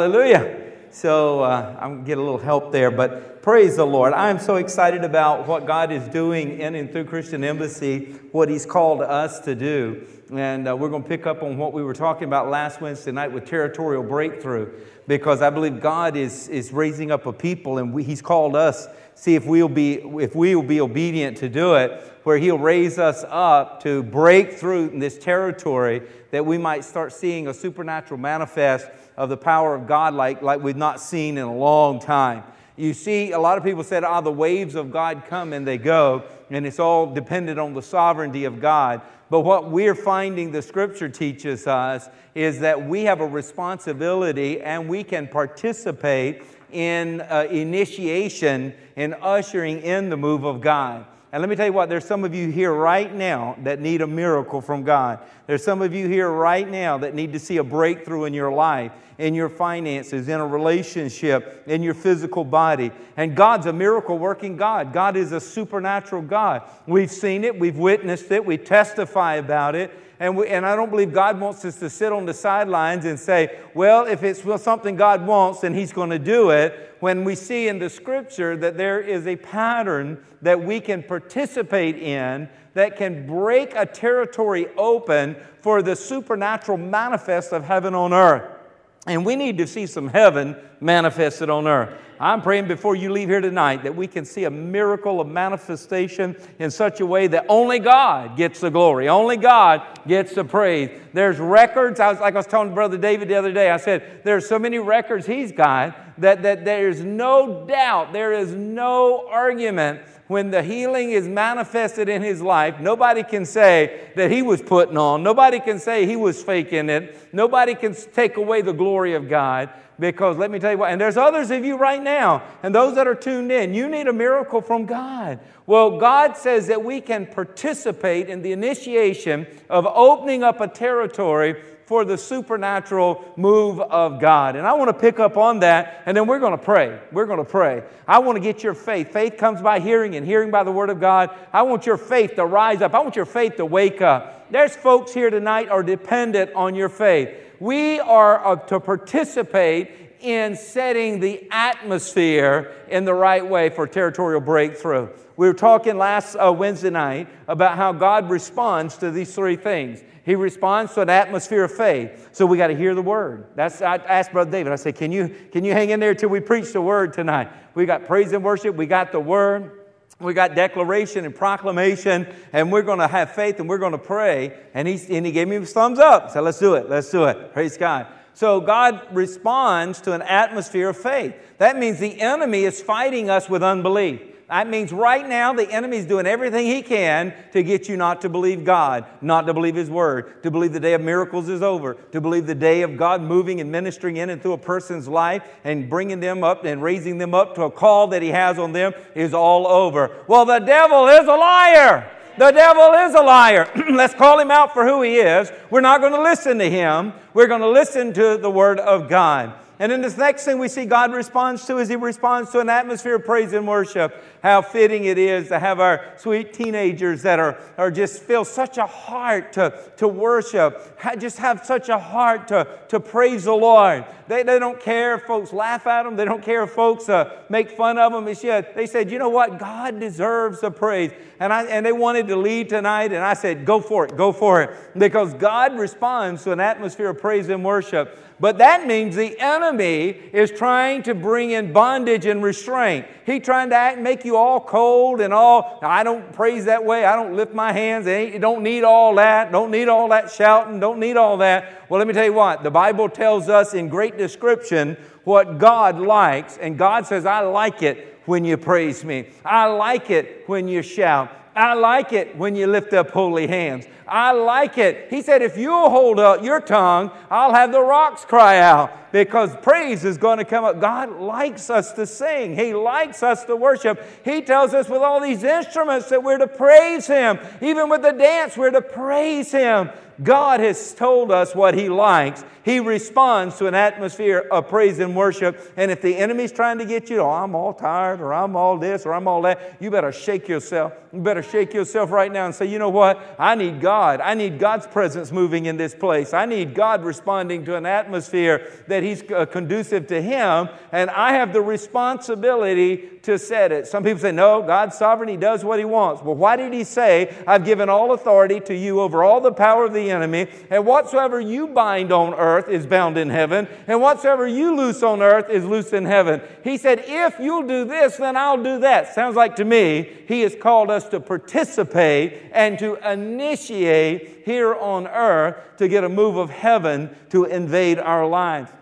Hallelujah. So uh, I'm get a little help there, but praise the Lord. I'm so excited about what God is doing in and through Christian Embassy, what He's called us to do. And uh, we're going to pick up on what we were talking about last Wednesday night with territorial breakthrough, because I believe God is, is raising up a people and we, He's called us. See if we'll be if we will be obedient to do it, where He'll raise us up to break through in this territory that we might start seeing a supernatural manifest of the power of God like, like we've not seen in a long time. You see, a lot of people said, ah, the waves of God come and they go, and it's all dependent on the sovereignty of God. But what we're finding the scripture teaches us is that we have a responsibility and we can participate in uh, initiation and ushering in the move of God. And let me tell you what, there's some of you here right now that need a miracle from God. There's some of you here right now that need to see a breakthrough in your life, in your finances, in a relationship, in your physical body. And God's a miracle working God. God is a supernatural God. We've seen it, we've witnessed it, we testify about it. And, we, and I don't believe God wants us to sit on the sidelines and say, well, if it's something God wants, then He's going to do it. When we see in the scripture that there is a pattern that we can participate in that can break a territory open for the supernatural manifest of heaven on earth. And we need to see some heaven manifested on earth. I'm praying before you leave here tonight that we can see a miracle of manifestation in such a way that only God gets the glory, only God gets the praise. There's records, I was, like I was telling Brother David the other day, I said, there's so many records he's got that, that there's no doubt, there is no argument when the healing is manifested in his life, nobody can say that he was putting on. Nobody can say he was faking it. Nobody can take away the glory of God. Because let me tell you what, and there's others of you right now, and those that are tuned in, you need a miracle from God. Well, God says that we can participate in the initiation of opening up a territory for the supernatural move of God. And I want to pick up on that, and then we're going to pray. We're going to pray. I want to get your faith. Faith comes by hearing, and hearing by the Word of God. I want your faith to rise up. I want your faith to wake up. There's folks here tonight are dependent on your faith. We are uh, to participate in setting the atmosphere in the right way for territorial breakthrough. We were talking last uh, Wednesday night about how God responds to these three things. He responds to an atmosphere of faith. So we got to hear the word. That's I asked Brother David. I said, "Can you can you hang in there till we preach the word tonight?" We got praise and worship. We got the word. We got declaration and proclamation, and we're going to have faith and we're going to pray. And he, and he gave me a thumbs up. So let's do it. Let's do it. Praise God. So God responds to an atmosphere of faith. That means the enemy is fighting us with unbelief. That means right now the enemy's doing everything he can to get you not to believe God, not to believe His Word, to believe the day of miracles is over, to believe the day of God moving and ministering in and through a person's life and bringing them up and raising them up to a call that He has on them is all over. Well, the devil is a liar. The devil is a liar. Let's call him out for who he is. We're not going to listen to him. We're going to listen to the Word of God. And then this next thing we see God responds to is He responds to an atmosphere of praise and worship. How fitting it is to have our sweet teenagers that are, are just feel such a heart to, to worship, just have such a heart to, to praise the Lord. They, they don't care if folks laugh at them, they don't care if folks uh, make fun of them. It's they said, you know what? God deserves the praise. And, I, and they wanted to lead tonight, and I said, go for it, go for it. Because God responds to an atmosphere of praise and worship. But that means the enemy is trying to bring in bondage and restraint. He's trying to act, make you all cold and all, I don't praise that way. I don't lift my hands. You don't need all that. Don't need all that shouting. Don't need all that. Well, let me tell you what. The Bible tells us in great description what God likes. And God says, I like it when you praise me. I like it when you shout. I like it when you lift up holy hands. I like it. He said, if you'll hold up your tongue, I'll have the rocks cry out because praise is going to come up. God likes us to sing, He likes us to worship. He tells us with all these instruments that we're to praise Him. Even with the dance, we're to praise Him. God has told us what He likes. He responds to an atmosphere of praise and worship. And if the enemy's trying to get you, oh, I'm all tired, or I'm all this, or I'm all that, you better shake yourself. You better shake yourself right now and say, you know what? I need God. I need God's presence moving in this place. I need God responding to an atmosphere that He's uh, conducive to Him, and I have the responsibility to set it. Some people say, no, God's sovereign, He does what He wants. Well, why did He say, I've given all authority to you over all the power of the enemy, and whatsoever you bind on earth is bound in heaven, and whatsoever you loose on earth is loose in heaven? He said, if you'll do this, then I'll do that. Sounds like to me, He has called us to participate and to initiate here on earth to get a move of heaven to invade our lives.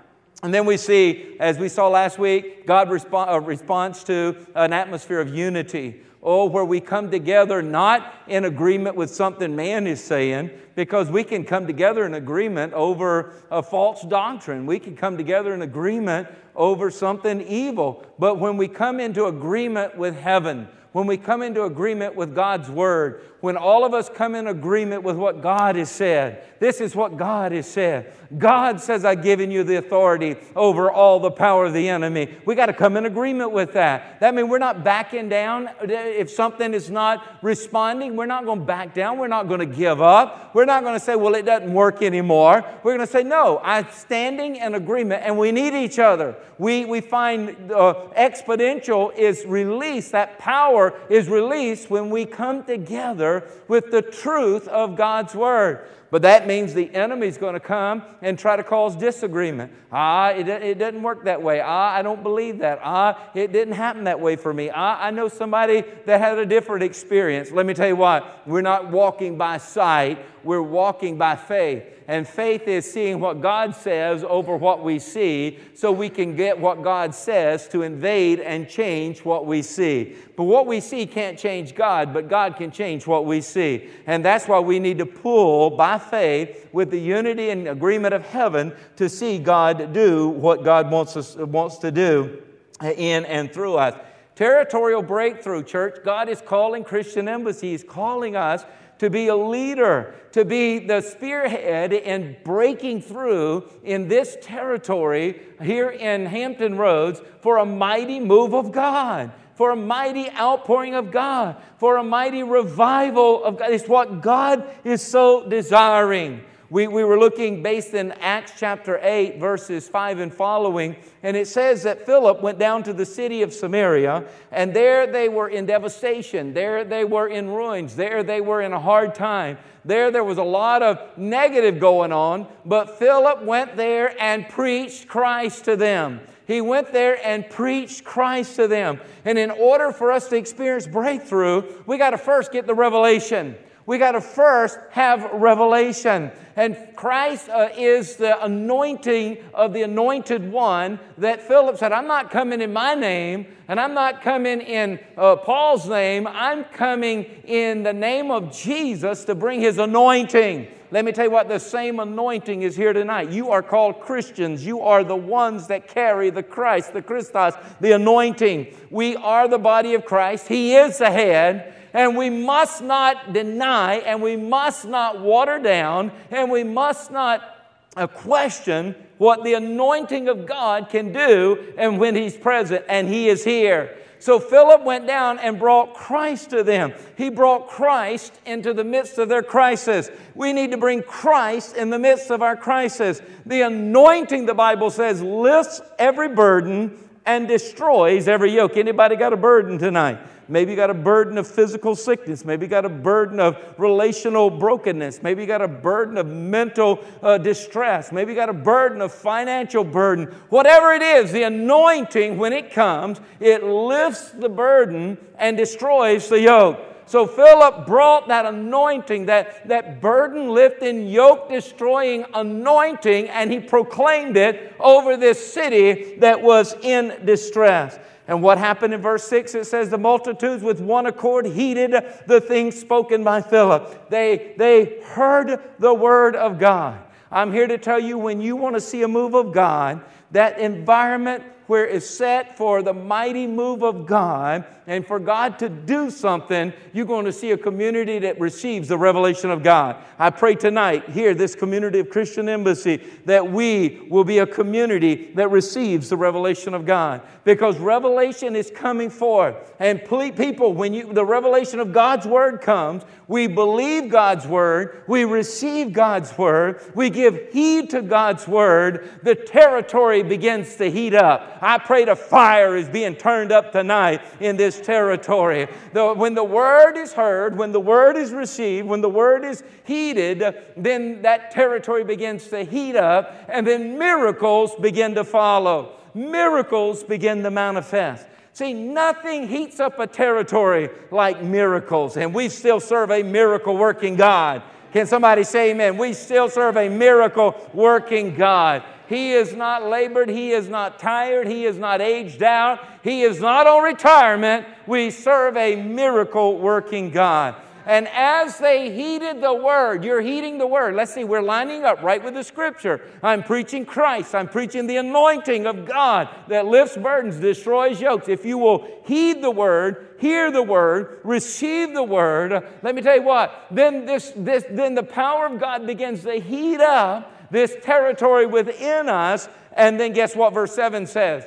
And then we see, as we saw last week, God resp- uh, responds to an atmosphere of unity. Oh, where we come together not in agreement with something man is saying, because we can come together in agreement over a false doctrine. We can come together in agreement over something evil. But when we come into agreement with heaven, when we come into agreement with God's Word, when all of us come in agreement with what God has said. This is what God has said. God says, I've given you the authority over all the power of the enemy. We got to come in agreement with that. That means we're not backing down. If something is not responding, we're not going to back down. We're not going to give up. We're not going to say, well, it doesn't work anymore. We're going to say, no, I'm standing in agreement and we need each other. We, we find uh, exponential is released, that power is released when we come together with the truth of God's Word. But that means the enemy's going to come and try to cause disagreement. Ah, it, it doesn't work that way. Ah, I don't believe that. Ah, it didn't happen that way for me. Ah, I know somebody that had a different experience. Let me tell you what, we're not walking by sight, we're walking by faith. And faith is seeing what God says over what we see so we can get what God says to invade and change what we see. But what we see can't change God, but God can change what we see. And that's why we need to pull by faith with the unity and agreement of heaven to see God do what God wants, us, wants to do in and through us. Territorial breakthrough, church. God is calling Christian Embassy. He's calling us to be a leader, to be the spearhead in breaking through in this territory here in Hampton Roads for a mighty move of God, for a mighty outpouring of God, for a mighty revival of God. It's what God is so desiring. We, we were looking based in Acts chapter 8, verses 5 and following, and it says that Philip went down to the city of Samaria, and there they were in devastation. There they were in ruins. There they were in a hard time. There there was a lot of negative going on, but Philip went there and preached Christ to them. He went there and preached Christ to them. And in order for us to experience breakthrough, we got to first get the revelation we got to first have revelation. And Christ uh, is the anointing of the anointed one that Philip said, I'm not coming in my name, and I'm not coming in uh, Paul's name. I'm coming in the name of Jesus to bring his anointing. Let me tell you what, the same anointing is here tonight. You are called Christians. You are the ones that carry the Christ, the Christos, the anointing. We are the body of Christ. He is the head. And we must not deny, and we must not water down, and we must not uh, question what the anointing of God can do and when He's present, and He is here. So Philip went down and brought Christ to them. He brought Christ into the midst of their crisis. We need to bring Christ in the midst of our crisis. The anointing, the Bible says, lifts every burden and destroys every yoke. Anybody got a burden tonight? Maybe you got a burden of physical sickness. Maybe you got a burden of relational brokenness. Maybe you got a burden of mental uh, distress. Maybe you got a burden of financial burden. Whatever it is, the anointing, when it comes, it lifts the burden and destroys the yoke. So Philip brought that anointing, that, that burden lifting, yoke destroying anointing, and he proclaimed it over this city that was in distress. And what happened in verse 6? It says, The multitudes with one accord heeded the things spoken by Philip. They, they heard the word of God. I'm here to tell you when you want to see a move of God, that environment where it's set for the mighty move of God and for God to do something, you're going to see a community that receives the revelation of God. I pray tonight, here, this community of Christian Embassy, that we will be a community that receives the revelation of God. Because revelation is coming forth. And people, when you, the revelation of God's word comes, we believe God's word, we receive God's word, we give heed to God's word, the territory begins to heat up. I pray the fire is being turned up tonight in this territory. When the word is heard, when the word is received, when the word is heeded, then that territory begins to heat up, and then miracles begin to follow. Miracles begin to manifest. See, nothing heats up a territory like miracles, and we still serve a miracle working God. Can somebody say amen? We still serve a miracle working God. He is not labored. He is not tired. He is not aged out. He is not on retirement. We serve a miracle working God. And as they heeded the word, you're heeding the word. Let's see, we're lining up right with the scripture. I'm preaching Christ. I'm preaching the anointing of God that lifts burdens, destroys yokes. If you will heed the word, hear the word, receive the word, let me tell you what, then this, this then the power of God begins to heat up this territory within us. And then guess what verse 7 says?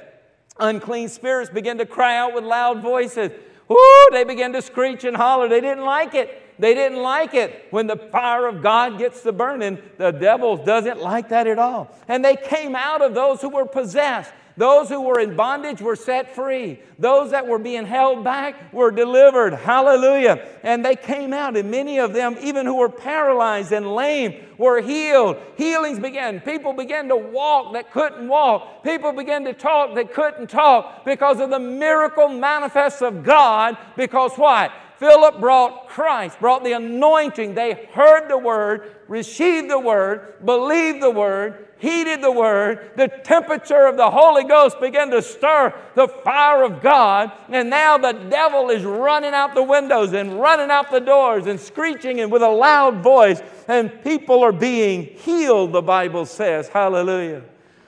Unclean spirits begin to cry out with loud voices. Ooh, they began to screech and holler. They didn't like it. They didn't like it. When the fire of God gets to burning, the devil doesn't like that at all. And they came out of those who were possessed. Those who were in bondage were set free. Those that were being held back were delivered. Hallelujah. And they came out, and many of them, even who were paralyzed and lame, were healed. Healings began. People began to walk that couldn't walk. People began to talk that couldn't talk because of the miracle manifest of God. Because what? Philip brought Christ, brought the anointing. They heard the word, received the word, believed the word, heeded the word, the temperature of the Holy Ghost began to stir the fire of God, and now the devil is running out the windows and running out the doors and screeching and with a loud voice, and people are being healed, the Bible says. Hallelujah.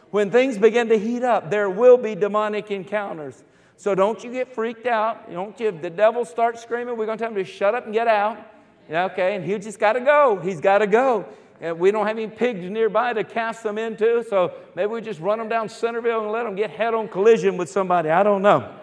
When things begin to heat up, there will be demonic encounters. So don't you get freaked out. Don't you, if the devil starts screaming, we're going to tell him to shut up and get out. Okay, and he just got to go. He's got to go. And we don't have any pigs nearby to cast them into, so maybe we just run them down Centerville and let them get head on collision with somebody. I don't know.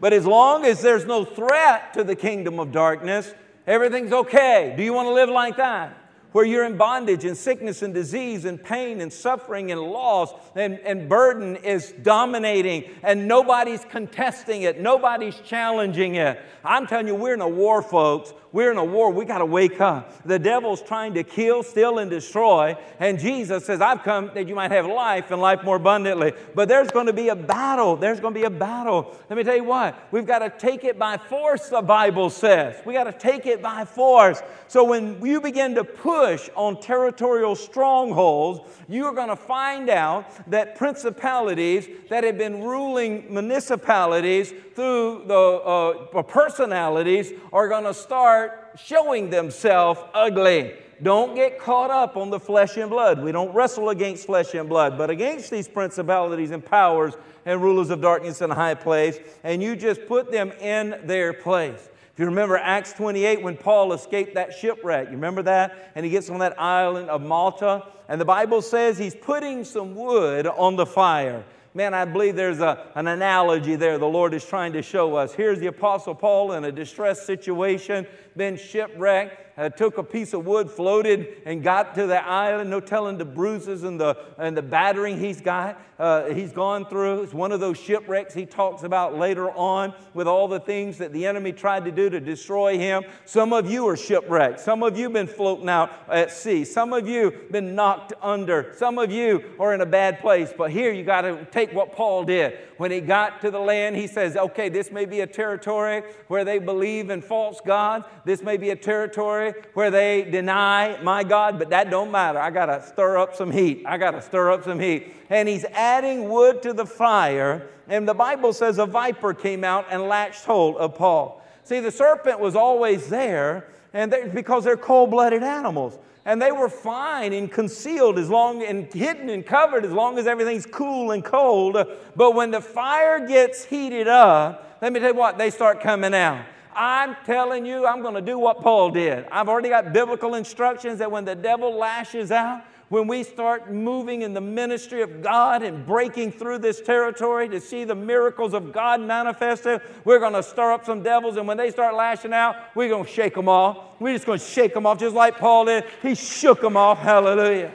But as long as there's no threat to the kingdom of darkness, everything's okay. Do you want to live like that? Where you're in bondage and sickness and disease and pain and suffering and loss and, and burden is dominating and nobody's contesting it, nobody's challenging it. I'm telling you, we're in a war, folks. We're in a war. We got to wake up. The devil's trying to kill, steal, and destroy. And Jesus says, I've come that you might have life and life more abundantly. But there's going to be a battle. There's going to be a battle. Let me tell you what, we've got to take it by force, the Bible says. We got to take it by force. So when you begin to push on territorial strongholds, you're going to find out that principalities that have been ruling municipalities through the uh, personalities are going to start showing themselves ugly. Don't get caught up on the flesh and blood. We don't wrestle against flesh and blood, but against these principalities and powers and rulers of darkness in high place, and you just put them in their place. If you remember Acts 28, when Paul escaped that shipwreck, you remember that? And he gets on that island of Malta, and the Bible says he's putting some wood on the fire. Man, I believe there's a, an analogy there the Lord is trying to show us. Here's the Apostle Paul in a distressed situation, been shipwrecked uh, took a piece of wood, floated, and got to the island. No telling the bruises and the, and the battering he's got, uh, he's gone through. It's one of those shipwrecks he talks about later on with all the things that the enemy tried to do to destroy him. Some of you are shipwrecked. Some of you have been floating out at sea. Some of you been knocked under. Some of you are in a bad place. But here you got to take what Paul did. When he got to the land, he says, okay, this may be a territory where they believe in false gods. This may be a territory where they deny my God, but that don't matter. I got to stir up some heat. I got to stir up some heat. And he's adding wood to the fire, and the Bible says a viper came out and latched hold of Paul. See, the serpent was always there, and they, because they're cold blooded animals. and they were fine and concealed as long and hidden and covered as long as everything's cool and cold. But when the fire gets heated up, let me tell you what, they start coming out. I'm telling you, I'm going to do what Paul did. I've already got biblical instructions that when the devil lashes out, when we start moving in the ministry of God and breaking through this territory to see the miracles of God manifested, we're going to stir up some devils. And when they start lashing out, we're going to shake them off. We're just going to shake them off, just like Paul did. He shook them off. Hallelujah.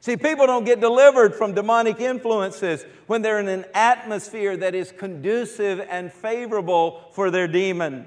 See, people don't get delivered from demonic influences when they're in an atmosphere that is conducive and favorable for their demon.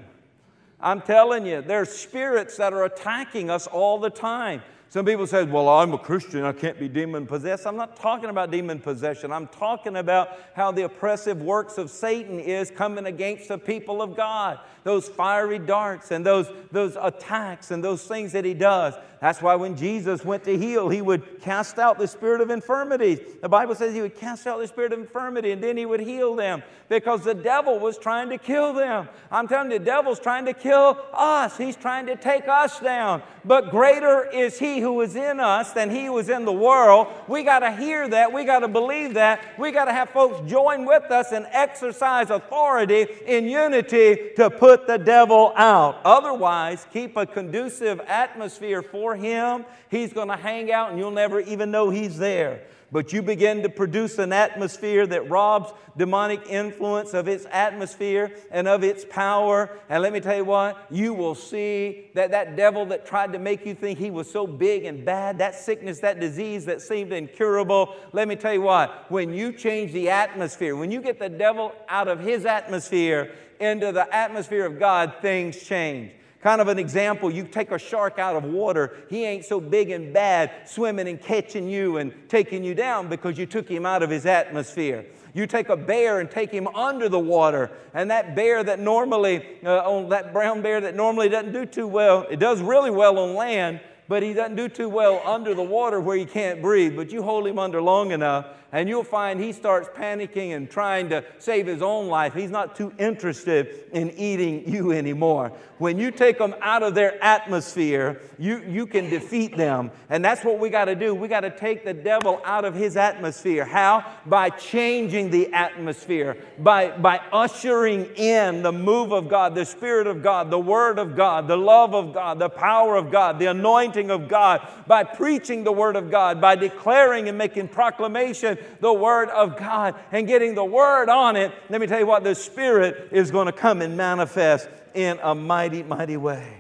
I'm telling you, there are spirits that are attacking us all the time. Some people say, Well, I'm a Christian, I can't be demon possessed. I'm not talking about demon possession. I'm talking about how the oppressive works of Satan is coming against the people of God. Those fiery darts and those, those attacks and those things that he does. That's why when Jesus went to heal, he would cast out the spirit of infirmity. The Bible says he would cast out the spirit of infirmity and then he would heal them because the devil was trying to kill them. I'm telling you, the devil's trying to kill us. He's trying to take us down. But greater is he who is in us than he who is in the world. We got to hear that. We got to believe that. We got to have folks join with us and exercise authority in unity to put the devil out. Otherwise, keep a conducive atmosphere for for him, he's going to hang out and you'll never even know he's there. But you begin to produce an atmosphere that robs demonic influence of its atmosphere and of its power. And let me tell you what, you will see that that devil that tried to make you think he was so big and bad, that sickness, that disease that seemed incurable, let me tell you what, when you change the atmosphere, when you get the devil out of his atmosphere into the atmosphere of God, things change. Kind of an example, you take a shark out of water, he ain't so big and bad swimming and catching you and taking you down because you took him out of his atmosphere. You take a bear and take him under the water, and that bear that normally, uh, on that brown bear that normally doesn't do too well, it does really well on land, but he doesn't do too well under the water where he can't breathe. But you hold him under long enough, and you'll find he starts panicking and trying to save his own life. He's not too interested in eating you anymore. When you take them out of their atmosphere, you, you can defeat them. And that's what we got to do. We got to take the devil out of his atmosphere. How? By changing the atmosphere, by, by ushering in the move of God, the Spirit of God, the Word of God, the love of God, the power of God, the anointing of God, by preaching the Word of God, by declaring and making proclamation the Word of God and getting the Word on it, let me tell you what, the Spirit is going to come and manifest in a mighty, mighty way.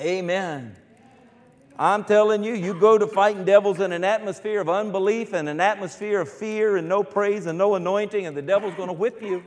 Amen. I'm telling you, you go to fighting devils in an atmosphere of unbelief and an atmosphere of fear and no praise and no anointing, and the devil's going to whip you.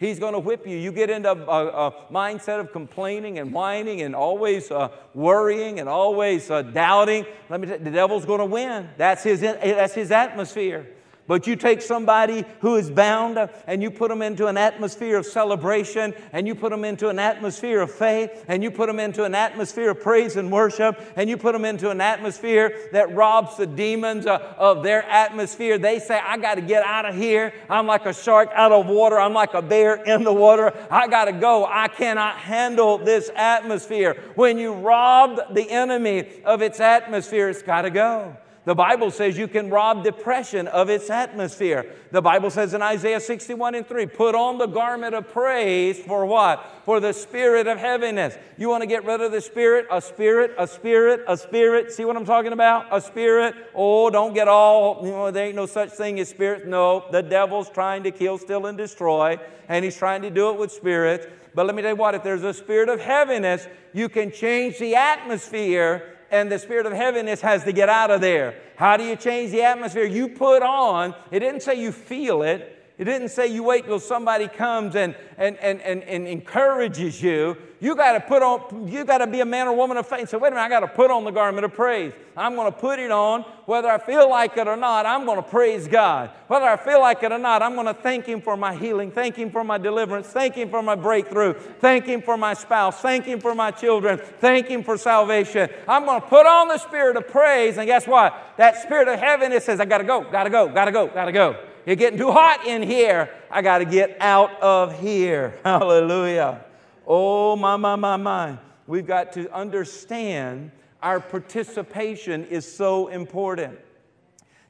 He's going to whip you. You get into a, a mindset of complaining and whining and always uh, worrying and always uh, doubting. Let me tell you, the devil's going to win. That's his, that's his atmosphere. But you take somebody who is bound and you put them into an atmosphere of celebration and you put them into an atmosphere of faith and you put them into an atmosphere of praise and worship and you put them into an atmosphere that robs the demons uh, of their atmosphere. They say, I got to get out of here. I'm like a shark out of water. I'm like a bear in the water. I got to go. I cannot handle this atmosphere. When you rob the enemy of its atmosphere, it's got to go. The Bible says you can rob depression of its atmosphere. The Bible says in Isaiah 61 and 3, put on the garment of praise for what? For the spirit of heaviness. You want to get rid of the spirit? A spirit, a spirit, a spirit. See what I'm talking about? A spirit. Oh, don't get all, you know, there ain't no such thing as spirits. No, the devil's trying to kill, steal, and destroy, and he's trying to do it with spirits. But let me tell you what, if there's a spirit of heaviness, you can change the atmosphere and the spirit of heaviness has to get out of there. How do you change the atmosphere? You put on, it didn't say you feel it, it didn't say you wait till somebody comes and, and, and, and, and encourages you. You got to put on, you got to be a man or woman of faith. So, wait a minute, I got to put on the garment of praise. I'm going to put it on, whether I feel like it or not, I'm going to praise God. Whether I feel like it or not, I'm going to thank Him for my healing, thank Him for my deliverance, thank Him for my breakthrough, thank Him for my spouse, thank Him for my children, thank Him for salvation. I'm going to put on the spirit of praise, and guess what? That spirit of heaven, it says, I got to go, got to go, got to go, got to go. You're getting too hot in here. I got to get out of here. Hallelujah. Oh, my, my, my, my. We've got to understand our participation is so important.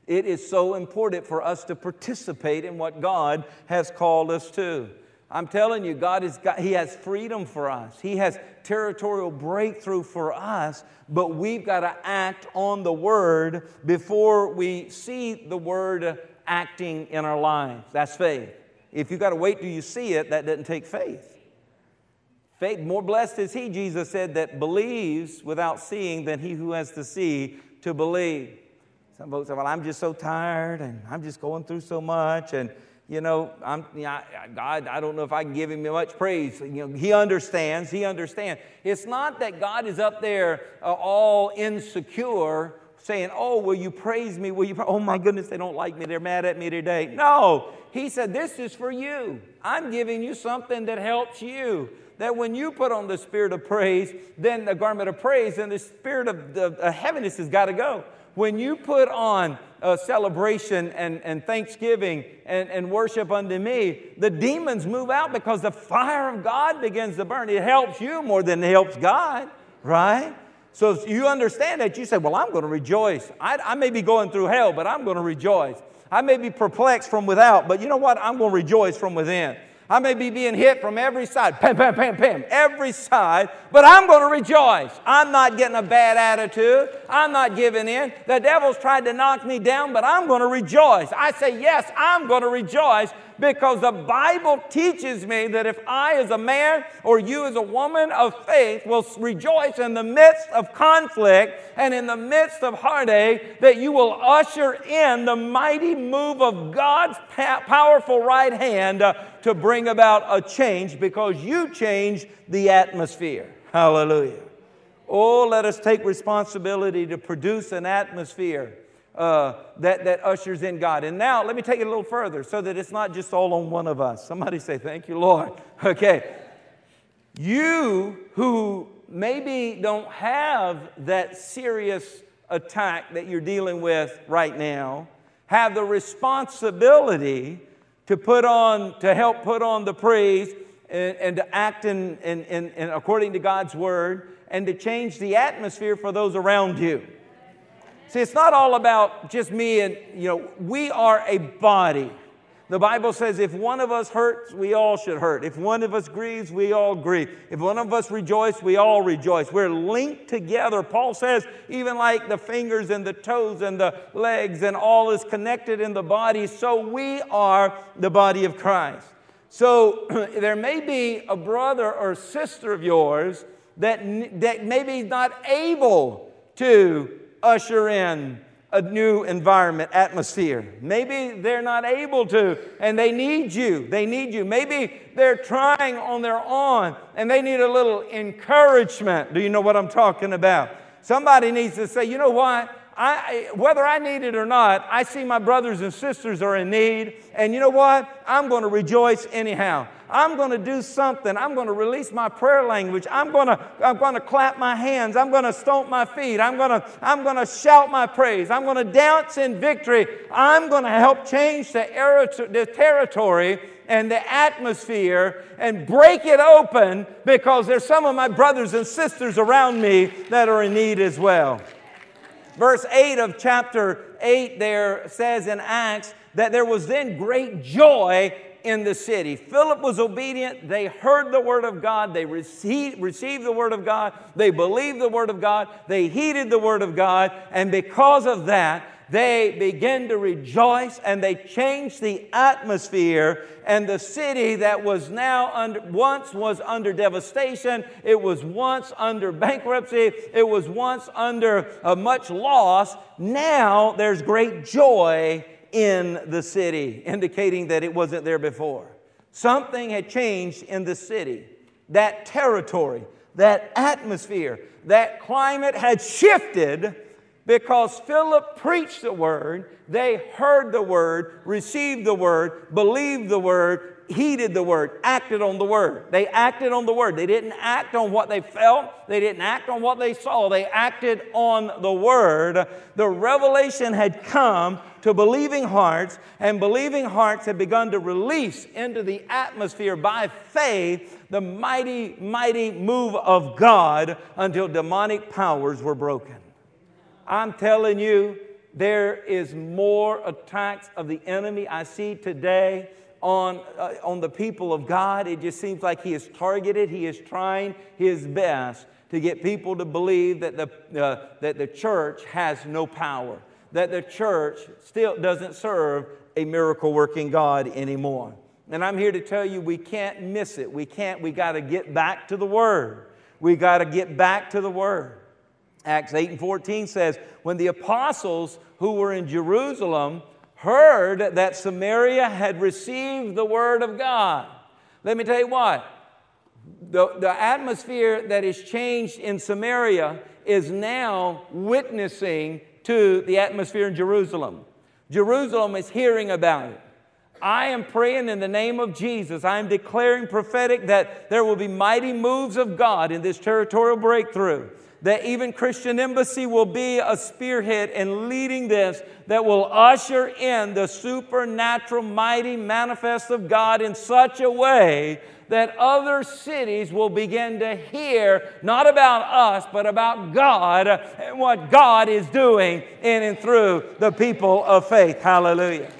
It is so important for us to participate in what God has called us to. I'm telling you, God is got, He has freedom for us. He has territorial breakthrough for us, but we've got to act on the Word before we see the Word acting in our lives. That's faith. If you've got to wait till you see it, that doesn't take faith. Faith, more blessed is he, Jesus said, that believes without seeing than he who has to see to believe. Some folks say, Well, I'm just so tired and I'm just going through so much and you know, I'm, you know, God, I don't know if I can give him much praise. You know, he understands, he understands. It's not that God is up there uh, all insecure saying, Oh, will you praise me? Will you? Oh my goodness, they don't like me. They're mad at me today. No, he said, This is for you. I'm giving you something that helps you. That when you put on the spirit of praise, then the garment of praise and the spirit of the heaviness has got to go. When you put on celebration and, and thanksgiving and, and worship unto me, the demons move out because the fire of God begins to burn. It helps you more than it helps God, right? So if you understand that, you say, Well, I'm going to rejoice. I, I may be going through hell, but I'm going to rejoice. I may be perplexed from without, but you know what? I'm going to rejoice from within. I may be being hit from every side, pam, pam, pam, pam, every side, but I'm going to rejoice. I'm not getting a bad attitude. I'm not giving in. The devil's tried to knock me down, but I'm going to rejoice. I say, yes, I'm going to rejoice because the Bible teaches me that if I, as a man, or you, as a woman of faith, will rejoice in the midst of conflict and in the midst of heartache, that you will usher in the mighty move of God's powerful right hand uh, to bring about a change because you change the atmosphere. Hallelujah. Oh, let us take responsibility to produce an atmosphere uh, that, that ushers in God. And now, let me take it a little further so that it's not just all on one of us. Somebody say, Thank you, Lord. Okay. You who maybe don't have that serious attack that you're dealing with right now have the responsibility to put on, to help put on the praise and, and to act in, in, in, in according to God's word and to change the atmosphere for those around you. See, it's not all about just me and, you know, we are a body. The Bible says if one of us hurts, we all should hurt. If one of us grieves, we all grieve. If one of us rejoice, we all rejoice. We're linked together. Paul says, even like the fingers and the toes and the legs and all is connected in the body, so we are the body of Christ. So there may be a brother or sister of yours that, that maybe not able to usher in a new environment, atmosphere. Maybe they're not able to and they need you. They need you. Maybe they're trying on their own and they need a little encouragement. Do you know what I'm talking about? Somebody needs to say, you know what? I, whether I need it or not, I see my brothers and sisters are in need, and you know what? I'm going to rejoice anyhow. I'm going to do something. I'm going to release my prayer language. I'm going to, I'm going to clap my hands. I'm going to stomp my feet. I'm going to, I'm going to shout my praise. I'm going to dance in victory. I'm going to help change the, the territory and the atmosphere and break it open because there's some of my brothers and sisters around me that are in need as well. Verse 8 of chapter 8 there says in Acts that there was then great joy in the city. Philip was obedient. They heard the word of God. They received, received the word of God. They believed the word of God. They heeded the word of God. And because of that, they begin to rejoice and they change the atmosphere. And the city that was now under once was under devastation it was once under bankruptcy it was once under uh, much loss. Now there's great joy in the city indicating that it wasn't there before. Something had changed in the city. That territory that atmosphere that climate had shifted because Philip preached the word, they heard the word, received the word, believed the word, heeded the word, acted on the word. They acted on the word. They didn't act on what they felt, they didn't act on what they saw. They acted on the word. The revelation had come to believing hearts, and believing hearts had begun to release into the atmosphere by faith the mighty, mighty move of God until demonic powers were broken. I'm telling you, there is more attacks of the enemy I see today on, uh, on the people of God. It just seems like he is targeted, he is trying his best to get people to believe that the, uh, that the church has no power, that the church still doesn't serve a miracle working God anymore. And I'm here to tell you we can't miss it. We can't, we got to get back to the Word. We got to get back to the Word. Acts 8 and 14 says, When the apostles who were in Jerusalem heard that Samaria had received the word of God. Let me tell you what, the, the atmosphere that is changed in Samaria is now witnessing to the atmosphere in Jerusalem. Jerusalem is hearing about it. I am praying in the name of Jesus. I am declaring prophetic that there will be mighty moves of God in this territorial breakthrough that even Christian Embassy will be a spearhead in leading this that will usher in the supernatural, mighty manifest of God in such a way that other cities will begin to hear not about us, but about God and what God is doing in and through the people of faith. Hallelujah.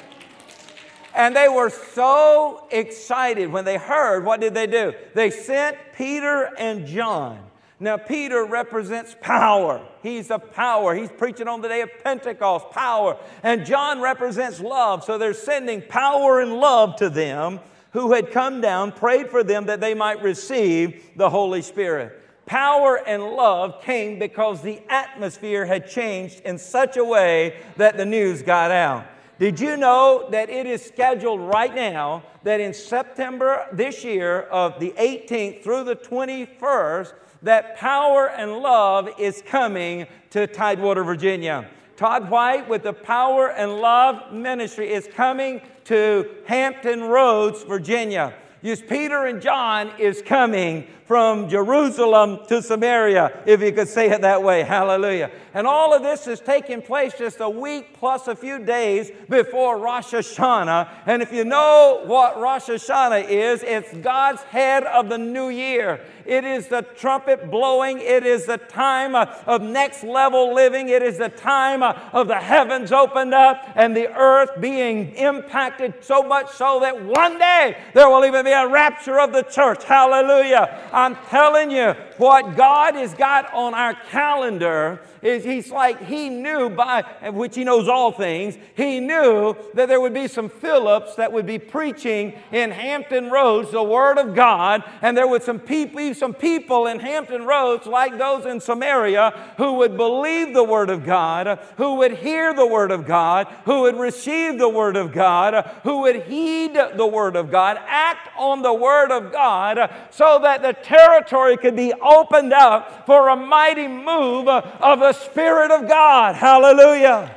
And they were so excited when they heard. What did they do? They sent Peter and John now, Peter represents power. He's a power. He's preaching on the day of Pentecost, power. And John represents love. So they're sending power and love to them who had come down, prayed for them that they might receive the Holy Spirit. Power and love came because the atmosphere had changed in such a way that the news got out. Did you know that it is scheduled right now that in September this year, of the 18th through the 21st, that power and love is coming to Tidewater, Virginia. Todd White with the Power and Love Ministry is coming to Hampton Roads, Virginia. Yes, Peter and John is coming from Jerusalem to Samaria, if you could say it that way. Hallelujah. And all of this is taking place just a week plus a few days before Rosh Hashanah. And if you know what Rosh Hashanah is, it's God's head of the new year. It is the trumpet blowing. It is the time of next level living. It is the time of the heavens opened up and the earth being impacted so much so that one day there will even be a rapture of the church. Hallelujah. I'm telling you, what God has got on our calendar is He's like, He knew by which He knows all things, He knew that there would be some Phillips that would be preaching in Hampton Roads the Word of God, and there would some people, some people in Hampton Roads, like those in Samaria, who would believe the Word of God, who would hear the Word of God, who would receive the Word of God, who would heed the Word of God, act on the Word of God, so that the territory could be opened up for a mighty move of the Spirit of God. Hallelujah.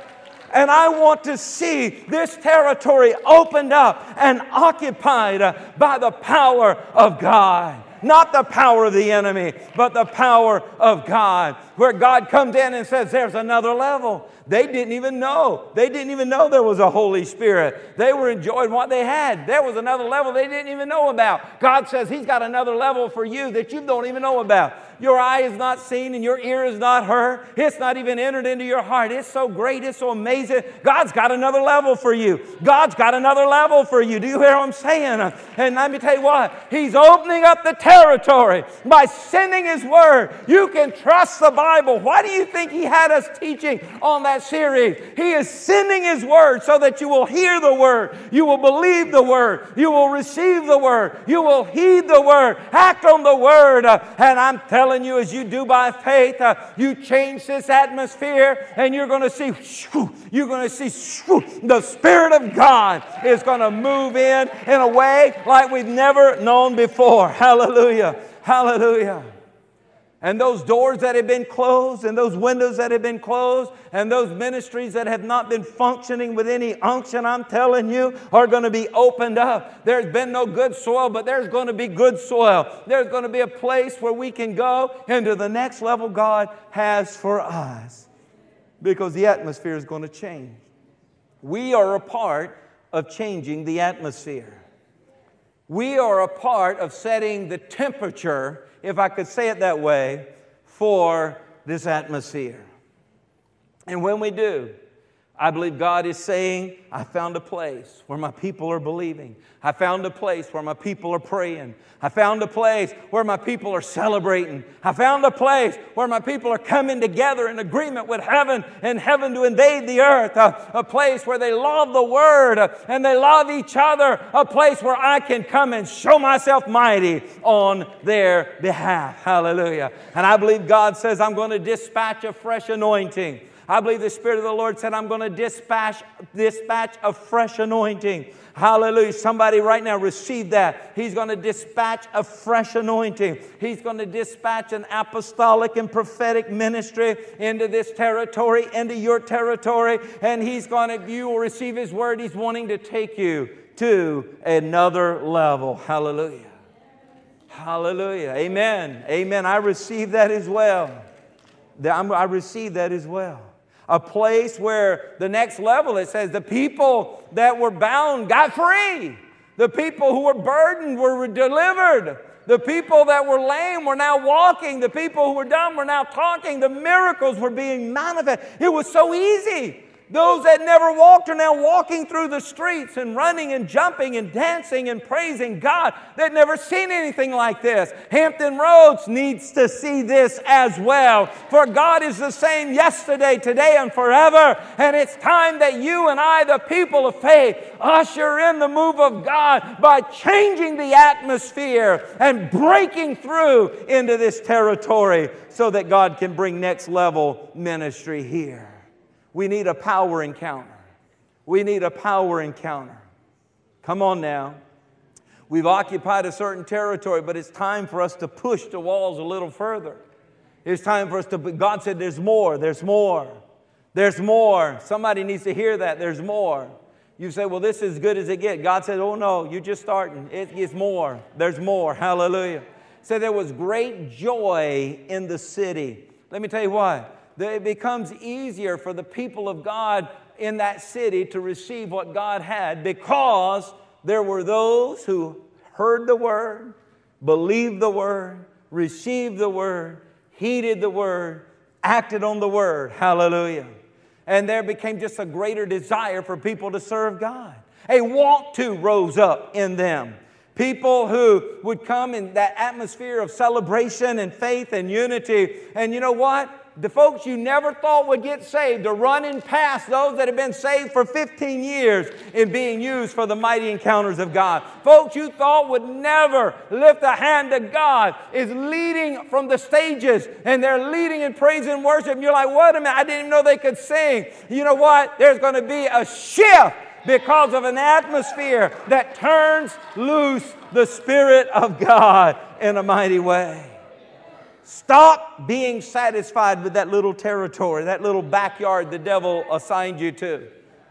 And I want to see this territory opened up and occupied by the power of God. Not the power of the enemy, but the power of God. Where God comes in and says, There's another level. They didn't even know. They didn't even know there was a Holy Spirit. They were enjoying what they had. There was another level they didn't even know about. God says He's got another level for you that you don't even know about. Your eye is not seen and your ear is not heard. It's not even entered into your heart. It's so great. It's so amazing. God's got another level for you. God's got another level for you. Do you hear what I'm saying? And let me tell you what, He's opening up the territory by sending His word. You can trust the Bible. Why do you think He had us teaching on that series? He is sending His word so that you will hear the word, you will believe the word, you will receive the word, you will heed the word, act on the word. And I'm telling telling you, as you do by faith, uh, you change this atmosphere and you're going to see, you're going to see the Spirit of God is going to move in in a way like we've never known before. Hallelujah. Hallelujah. And those doors that have been closed, and those windows that have been closed, and those ministries that have not been functioning with any unction, I'm telling you, are going to be opened up. There's been no good soil, but there's going to be good soil. There's going to be a place where we can go into the next level God has for us because the atmosphere is going to change. We are a part of changing the atmosphere. We are a part of setting the temperature if I could say it that way, for this atmosphere. And when we do, I believe God is saying, I found a place where my people are believing. I found a place where my people are praying. I found a place where my people are celebrating. I found a place where my people are coming together in agreement with heaven and heaven to invade the earth. A, a place where they love the word and they love each other. A place where I can come and show myself mighty on their behalf. Hallelujah. And I believe God says, I'm going to dispatch a fresh anointing. I believe the Spirit of the Lord said, I'm going to dispatch, dispatch a fresh anointing. Hallelujah. Somebody right now receive that. He's going to dispatch a fresh anointing. He's going to dispatch an apostolic and prophetic ministry into this territory, into your territory. And He's going to, you will receive His word. He's wanting to take you to another level. Hallelujah. Hallelujah. Amen. Amen. I receive that as well. I receive that as well a place where the next level it says the people that were bound got free. The people who were burdened were delivered. The people that were lame were now walking. The people who were dumb were now talking. The miracles were being manifested. It was so easy. Those that never walked are now walking through the streets and running and jumping and dancing and praising God. They've never seen anything like this. Hampton Roads needs to see this as well. For God is the same yesterday, today, and forever. And it's time that you and I, the people of faith, usher in the move of God by changing the atmosphere and breaking through into this territory so that God can bring next level ministry here. We need a power encounter. We need a power encounter. Come on now. We've occupied a certain territory, but it's time for us to push the walls a little further. It's time for us to, God said, there's more, there's more, there's more. Somebody needs to hear that, there's more. You say, well, this is as good as it gets. God said, oh no, you're just starting. It gets more, there's more. Hallelujah. So there was great joy in the city. Let me tell you why it becomes easier for the people of God in that city to receive what God had because there were those who heard the word, believed the word, received the word, heeded the word, acted on the word. Hallelujah. And there became just a greater desire for people to serve God. A want to rose up in them. People who would come in that atmosphere of celebration and faith and unity. And you know what? The folks you never thought would get saved are running past those that have been saved for 15 years in being used for the mighty encounters of God. Folks you thought would never lift a hand to God is leading from the stages and they're leading in praise and worship. And you're like, wait a minute, I didn't even know they could sing. You know what? There's going to be a shift because of an atmosphere that turns loose the Spirit of God in a mighty way. Stop being satisfied with that little territory, that little backyard the devil assigned you to.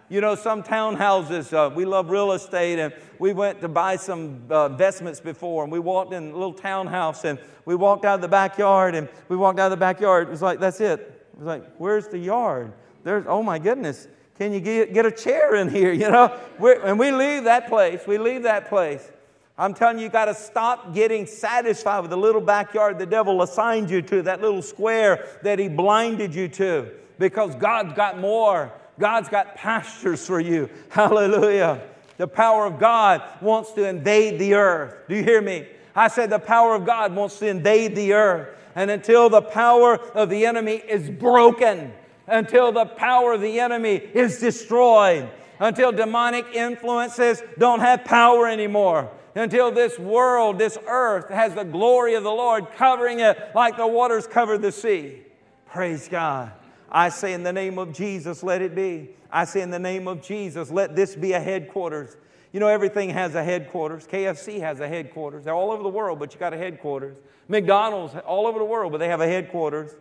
You know, some townhouses, uh, we love real estate, and we went to buy some uh, investments before, and we walked in a little townhouse, and we walked out of the backyard, and we walked out of the backyard. It was like, that's it. It was like, where's the yard? There's, oh my goodness, can you get, get a chair in here, you know? We're, and we leave that place. We leave that place. I'm telling you, you got to stop getting satisfied with the little backyard the devil assigned you to, that little square that he blinded you to, because God's got more. God's got pastures for you. Hallelujah. The power of God wants to invade the earth. Do you hear me? I said the power of God wants to invade the earth. And until the power of the enemy is broken, until the power of the enemy is destroyed, until demonic influences don't have power anymore, until this world, this earth, has the glory of the Lord covering it like the waters cover the sea. Praise God. I say in the name of Jesus, let it be. I say in the name of Jesus, let this be a headquarters. You know, everything has a headquarters. KFC has a headquarters. They're all over the world, but you got a headquarters. McDonald's, all over the world, but they have a headquarters,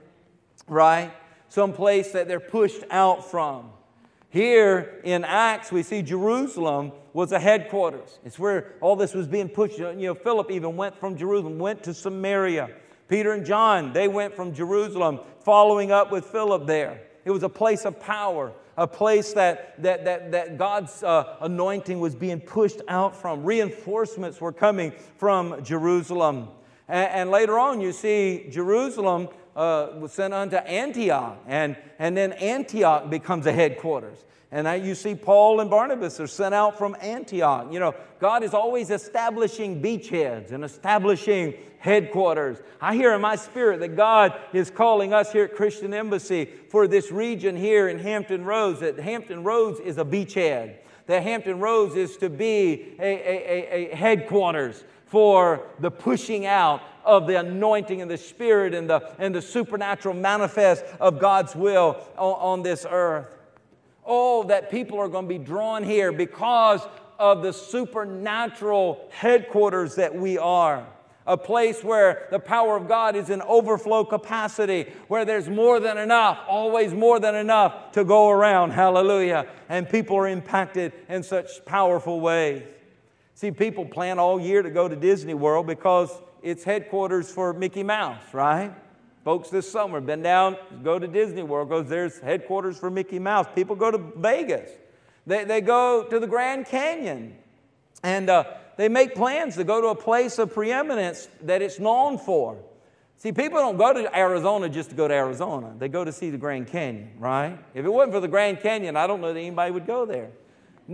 right? Some place that they're pushed out from. Here in Acts, we see Jerusalem was a headquarters. It's where all this was being pushed. You know, Philip even went from Jerusalem, went to Samaria. Peter and John, they went from Jerusalem, following up with Philip there. It was a place of power, a place that, that, that, that God's uh, anointing was being pushed out from. Reinforcements were coming from Jerusalem. And, and later on, you see Jerusalem uh, was sent unto Antioch, and, and then Antioch becomes a headquarters. And you see Paul and Barnabas are sent out from Antioch. You know, God is always establishing beachheads and establishing headquarters. I hear in my spirit that God is calling us here at Christian Embassy for this region here in Hampton Roads, that Hampton Roads is a beachhead, that Hampton Roads is to be a, a, a, a headquarters for the pushing out of the anointing and the spirit and the, and the supernatural manifest of God's will on, on this earth. Oh, that people are going to be drawn here because of the supernatural headquarters that we are a place where the power of God is in overflow capacity, where there's more than enough, always more than enough to go around. Hallelujah. And people are impacted in such powerful ways. See, people plan all year to go to Disney World because it's headquarters for Mickey Mouse, right? Folks this summer been down, go to Disney World because there's headquarters for Mickey Mouse. People go to Vegas. They, they go to the Grand Canyon. And uh, they make plans to go to a place of preeminence that it's known for. See, people don't go to Arizona just to go to Arizona. They go to see the Grand Canyon, right? If it wasn't for the Grand Canyon, I don't know that anybody would go there.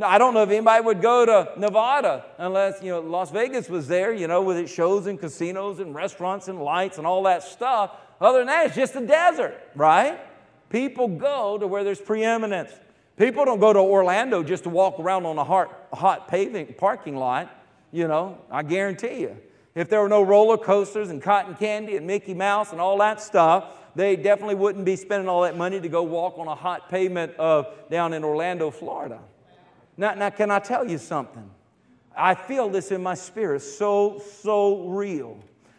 I don't know if anybody would go to Nevada unless, you know, Las Vegas was there, you know, with its shows and casinos and restaurants and lights and all that stuff. Other than that, it's just a desert, right? People go to where there's preeminence. People don't go to Orlando just to walk around on a hot, hot paving parking lot. You know, I guarantee you. If there were no roller coasters and cotton candy and Mickey Mouse and all that stuff, they definitely wouldn't be spending all that money to go walk on a hot pavement of, down in Orlando, Florida. Now, now, can I tell you something? I feel this in my spirit so, so real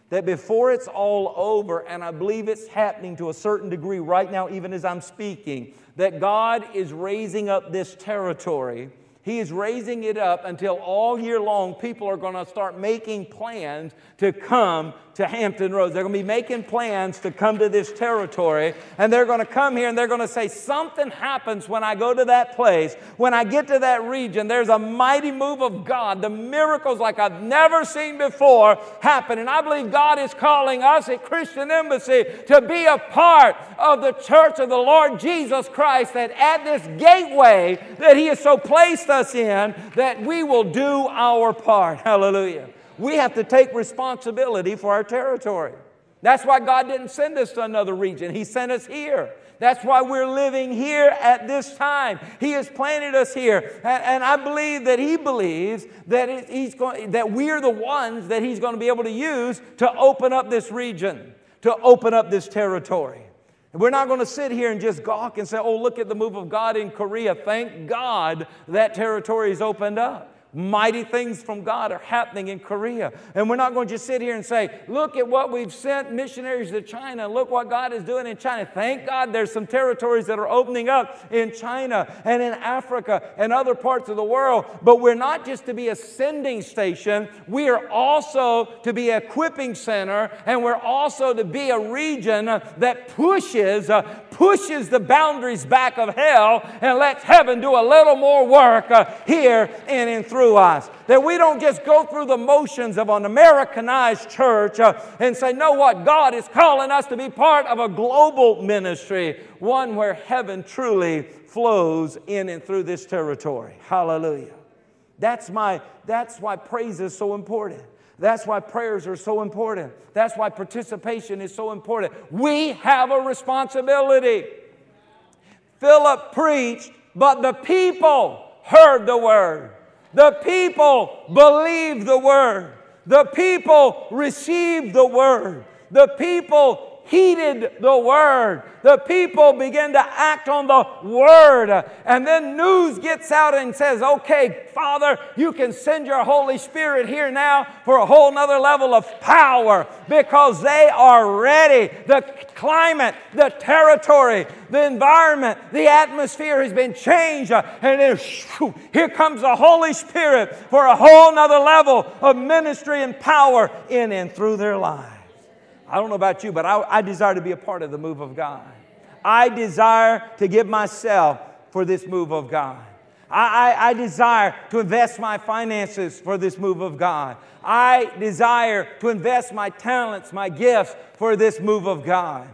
that before it's all over, and I believe it's happening to a certain degree right now, even as I'm speaking, that God is raising up this territory he is raising it up until all year long people are going to start making plans to come to Hampton Roads. They're going to be making plans to come to this territory, and they're going to come here and they're going to say, Something happens when I go to that place. When I get to that region, there's a mighty move of God. The miracles like I've never seen before happen. And I believe God is calling us at Christian Embassy to be a part of the church of the Lord Jesus Christ, that at this gateway that He has so placed us in, that we will do our part. Hallelujah we have to take responsibility for our territory. That's why God didn't send us to another region, He sent us here. That's why we're living here at this time. He has planted us here. And, and I believe that He believes that, it, he's going, that we're the ones that He's going to be able to use to open up this region, to open up this territory. We're not going to sit here and just gawk and say, oh, look at the move of God in Korea. Thank God that territory is opened up. Mighty things from God are happening in Korea. And we're not going to just sit here and say, look at what we've sent missionaries to China. Look what God is doing in China. Thank God there's some territories that are opening up in China and in Africa and other parts of the world. But we're not just to be a sending station, we are also to be a equipping center, and we're also to be a region that pushes, uh, pushes the boundaries back of hell and lets heaven do a little more work uh, here and in through through us. That we don't just go through the motions of an Americanized church uh, and say, know what? God is calling us to be part of a global ministry, one where heaven truly flows in and through this territory. Hallelujah. That's, my, that's why praise is so important. That's why prayers are so important. That's why participation is so important. We have a responsibility. Philip preached, but the people heard the word. The people believed the word. The people received the word. The people heeded the word. The people begin to act on the word. And then news gets out and says, okay, Father, you can send your Holy Spirit here now for a whole nother level of power because they are ready. The climate, the territory, the environment, the atmosphere has been changed. And then here comes the Holy Spirit for a whole nother level of ministry and power in and through their lives. I don't know about you, but I, I desire to be a part of the move of God. I desire to give myself for this move of God. I, I, I, desire to invest my finances for this move of God. I desire to invest my talents, my gifts for this move of God.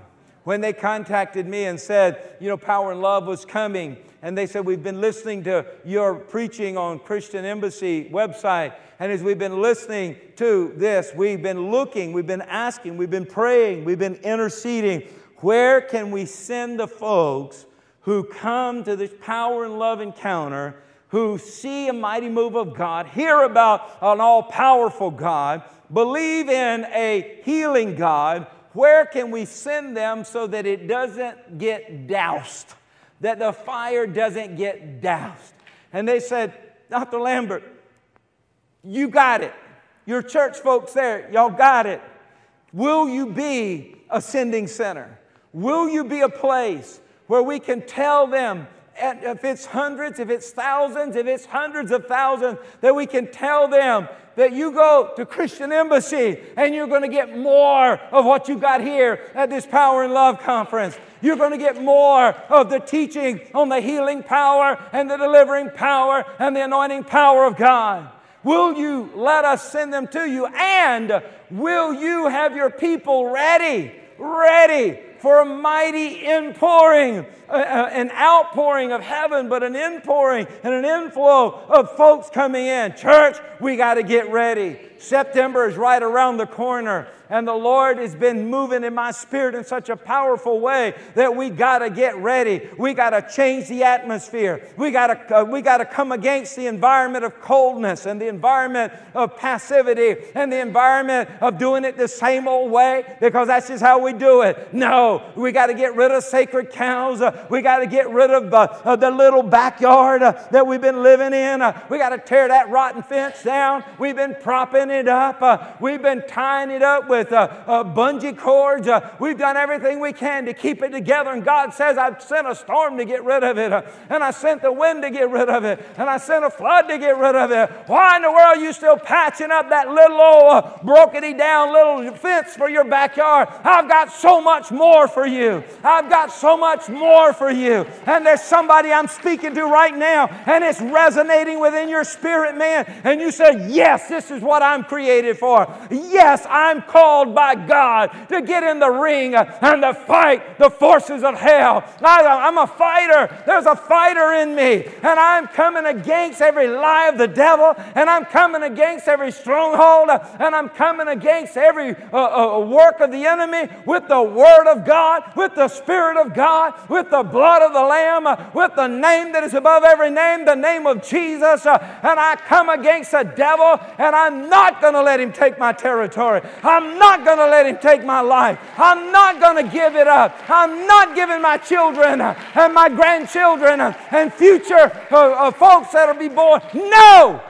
When they contacted me and said, you know, Power and Love was coming, and they said, We've been listening to your preaching on Christian Embassy website, and as we've been listening to this, we've been looking, we've been asking, we've been praying, we've been interceding. Where can we send the folks who come to this power and love encounter, who see a mighty move of God, hear about an all powerful God, believe in a healing God? Where can we send them so that it doesn't get doused? That the fire doesn't get doused? And they said, Dr. Lambert, you got it. Your church folks there, y'all got it. Will you be a sending center? Will you be a place where we can tell them, if it's hundreds, if it's thousands, if it's hundreds of thousands, that we can tell them that you go to Christian Embassy and you're going to get more of what you got here at this Power and Love conference. You're going to get more of the teaching on the healing power and the delivering power and the anointing power of God. Will you let us send them to you? And will you have your people ready, ready for a mighty inpouring, uh, uh, an outpouring of heaven, but an inpouring and an inflow of folks coming in? Church, we got to get ready. September is right around the corner. And the Lord has been moving in my spirit in such a powerful way that we got to get ready. We got to change the atmosphere. We got to uh, we got to come against the environment of coldness and the environment of passivity and the environment of doing it the same old way because that's just how we do it. No, we got to get rid of sacred cows. Uh, we got to get rid of uh, the little backyard uh, that we've been living in. Uh, we got to tear that rotten fence down. We've been propping it up. Uh, we've been tying it up with uh, uh, bungee cords. Uh, we've done everything we can to keep it together. And God says, I've sent a storm to get rid of it. And I sent the wind to get rid of it. And I sent a flood to get rid of it. Why in the world are you still patching up that little old brokety down little fence for your backyard? I've got so much more for you. I've got so much more for you. And there's somebody I'm speaking to right now, and it's resonating within your spirit, man. And you said, Yes, this is what I'm created for. Yes, I'm called by God to get in the ring and to fight the forces of hell. I'm a fighter. There's a fighter in me, and I'm coming against every lie of the devil, and I'm coming against every stronghold, and I'm coming against every uh, uh, work of the enemy with the Word of God, with the Spirit of God, with the blood of the Lamb, with the name that is above every name, the name of Jesus. And I come against the devil, and I'm not going to let him take my territory. I'm not going to let him take my life. I'm not going to give it up. I'm not giving my children and my grandchildren and future uh, uh, folks that'll be born. No!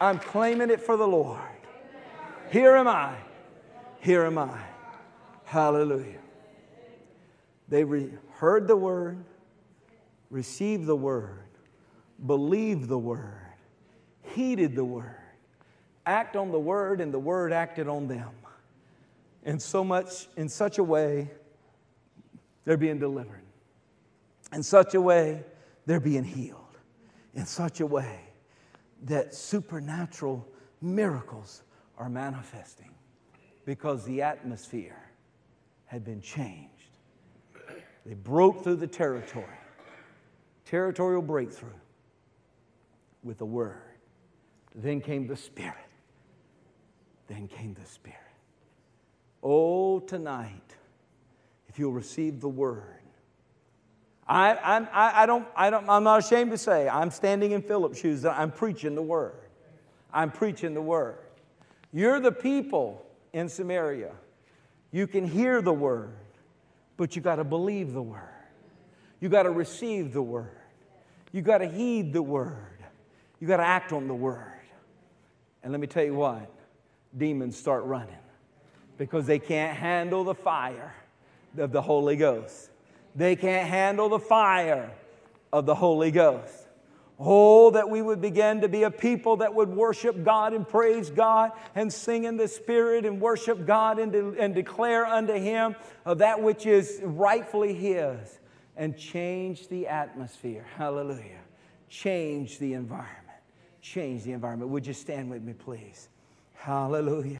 I'm claiming it for the Lord. Here am I. Here am I. Hallelujah. They re- heard the word, received the word, believed the word, heeded the word act on the word, and the word acted on them. In so much, in such a way, they're being delivered. In such a way, they're being healed. In such a way that supernatural miracles are manifesting because the atmosphere had been changed. They broke through the territory, territorial breakthrough with the word. Then came the Spirit. Then came the Spirit. Oh, tonight, if you'll receive the word. I, I, I, don't, I don't, I'm not ashamed to say, I'm standing in Philip's shoes, I'm preaching the word. I'm preaching the word. You're the people in Samaria. You can hear the word. But you got to believe the word. You got to receive the word. You got to heed the word. You got to act on the word. And let me tell you what demons start running because they can't handle the fire of the Holy Ghost. They can't handle the fire of the Holy Ghost. Oh, that we would begin to be a people that would worship God and praise God and sing in the Spirit and worship God and, de- and declare unto Him of that which is rightfully His and change the atmosphere. Hallelujah. Change the environment. Change the environment. Would you stand with me, please? Hallelujah.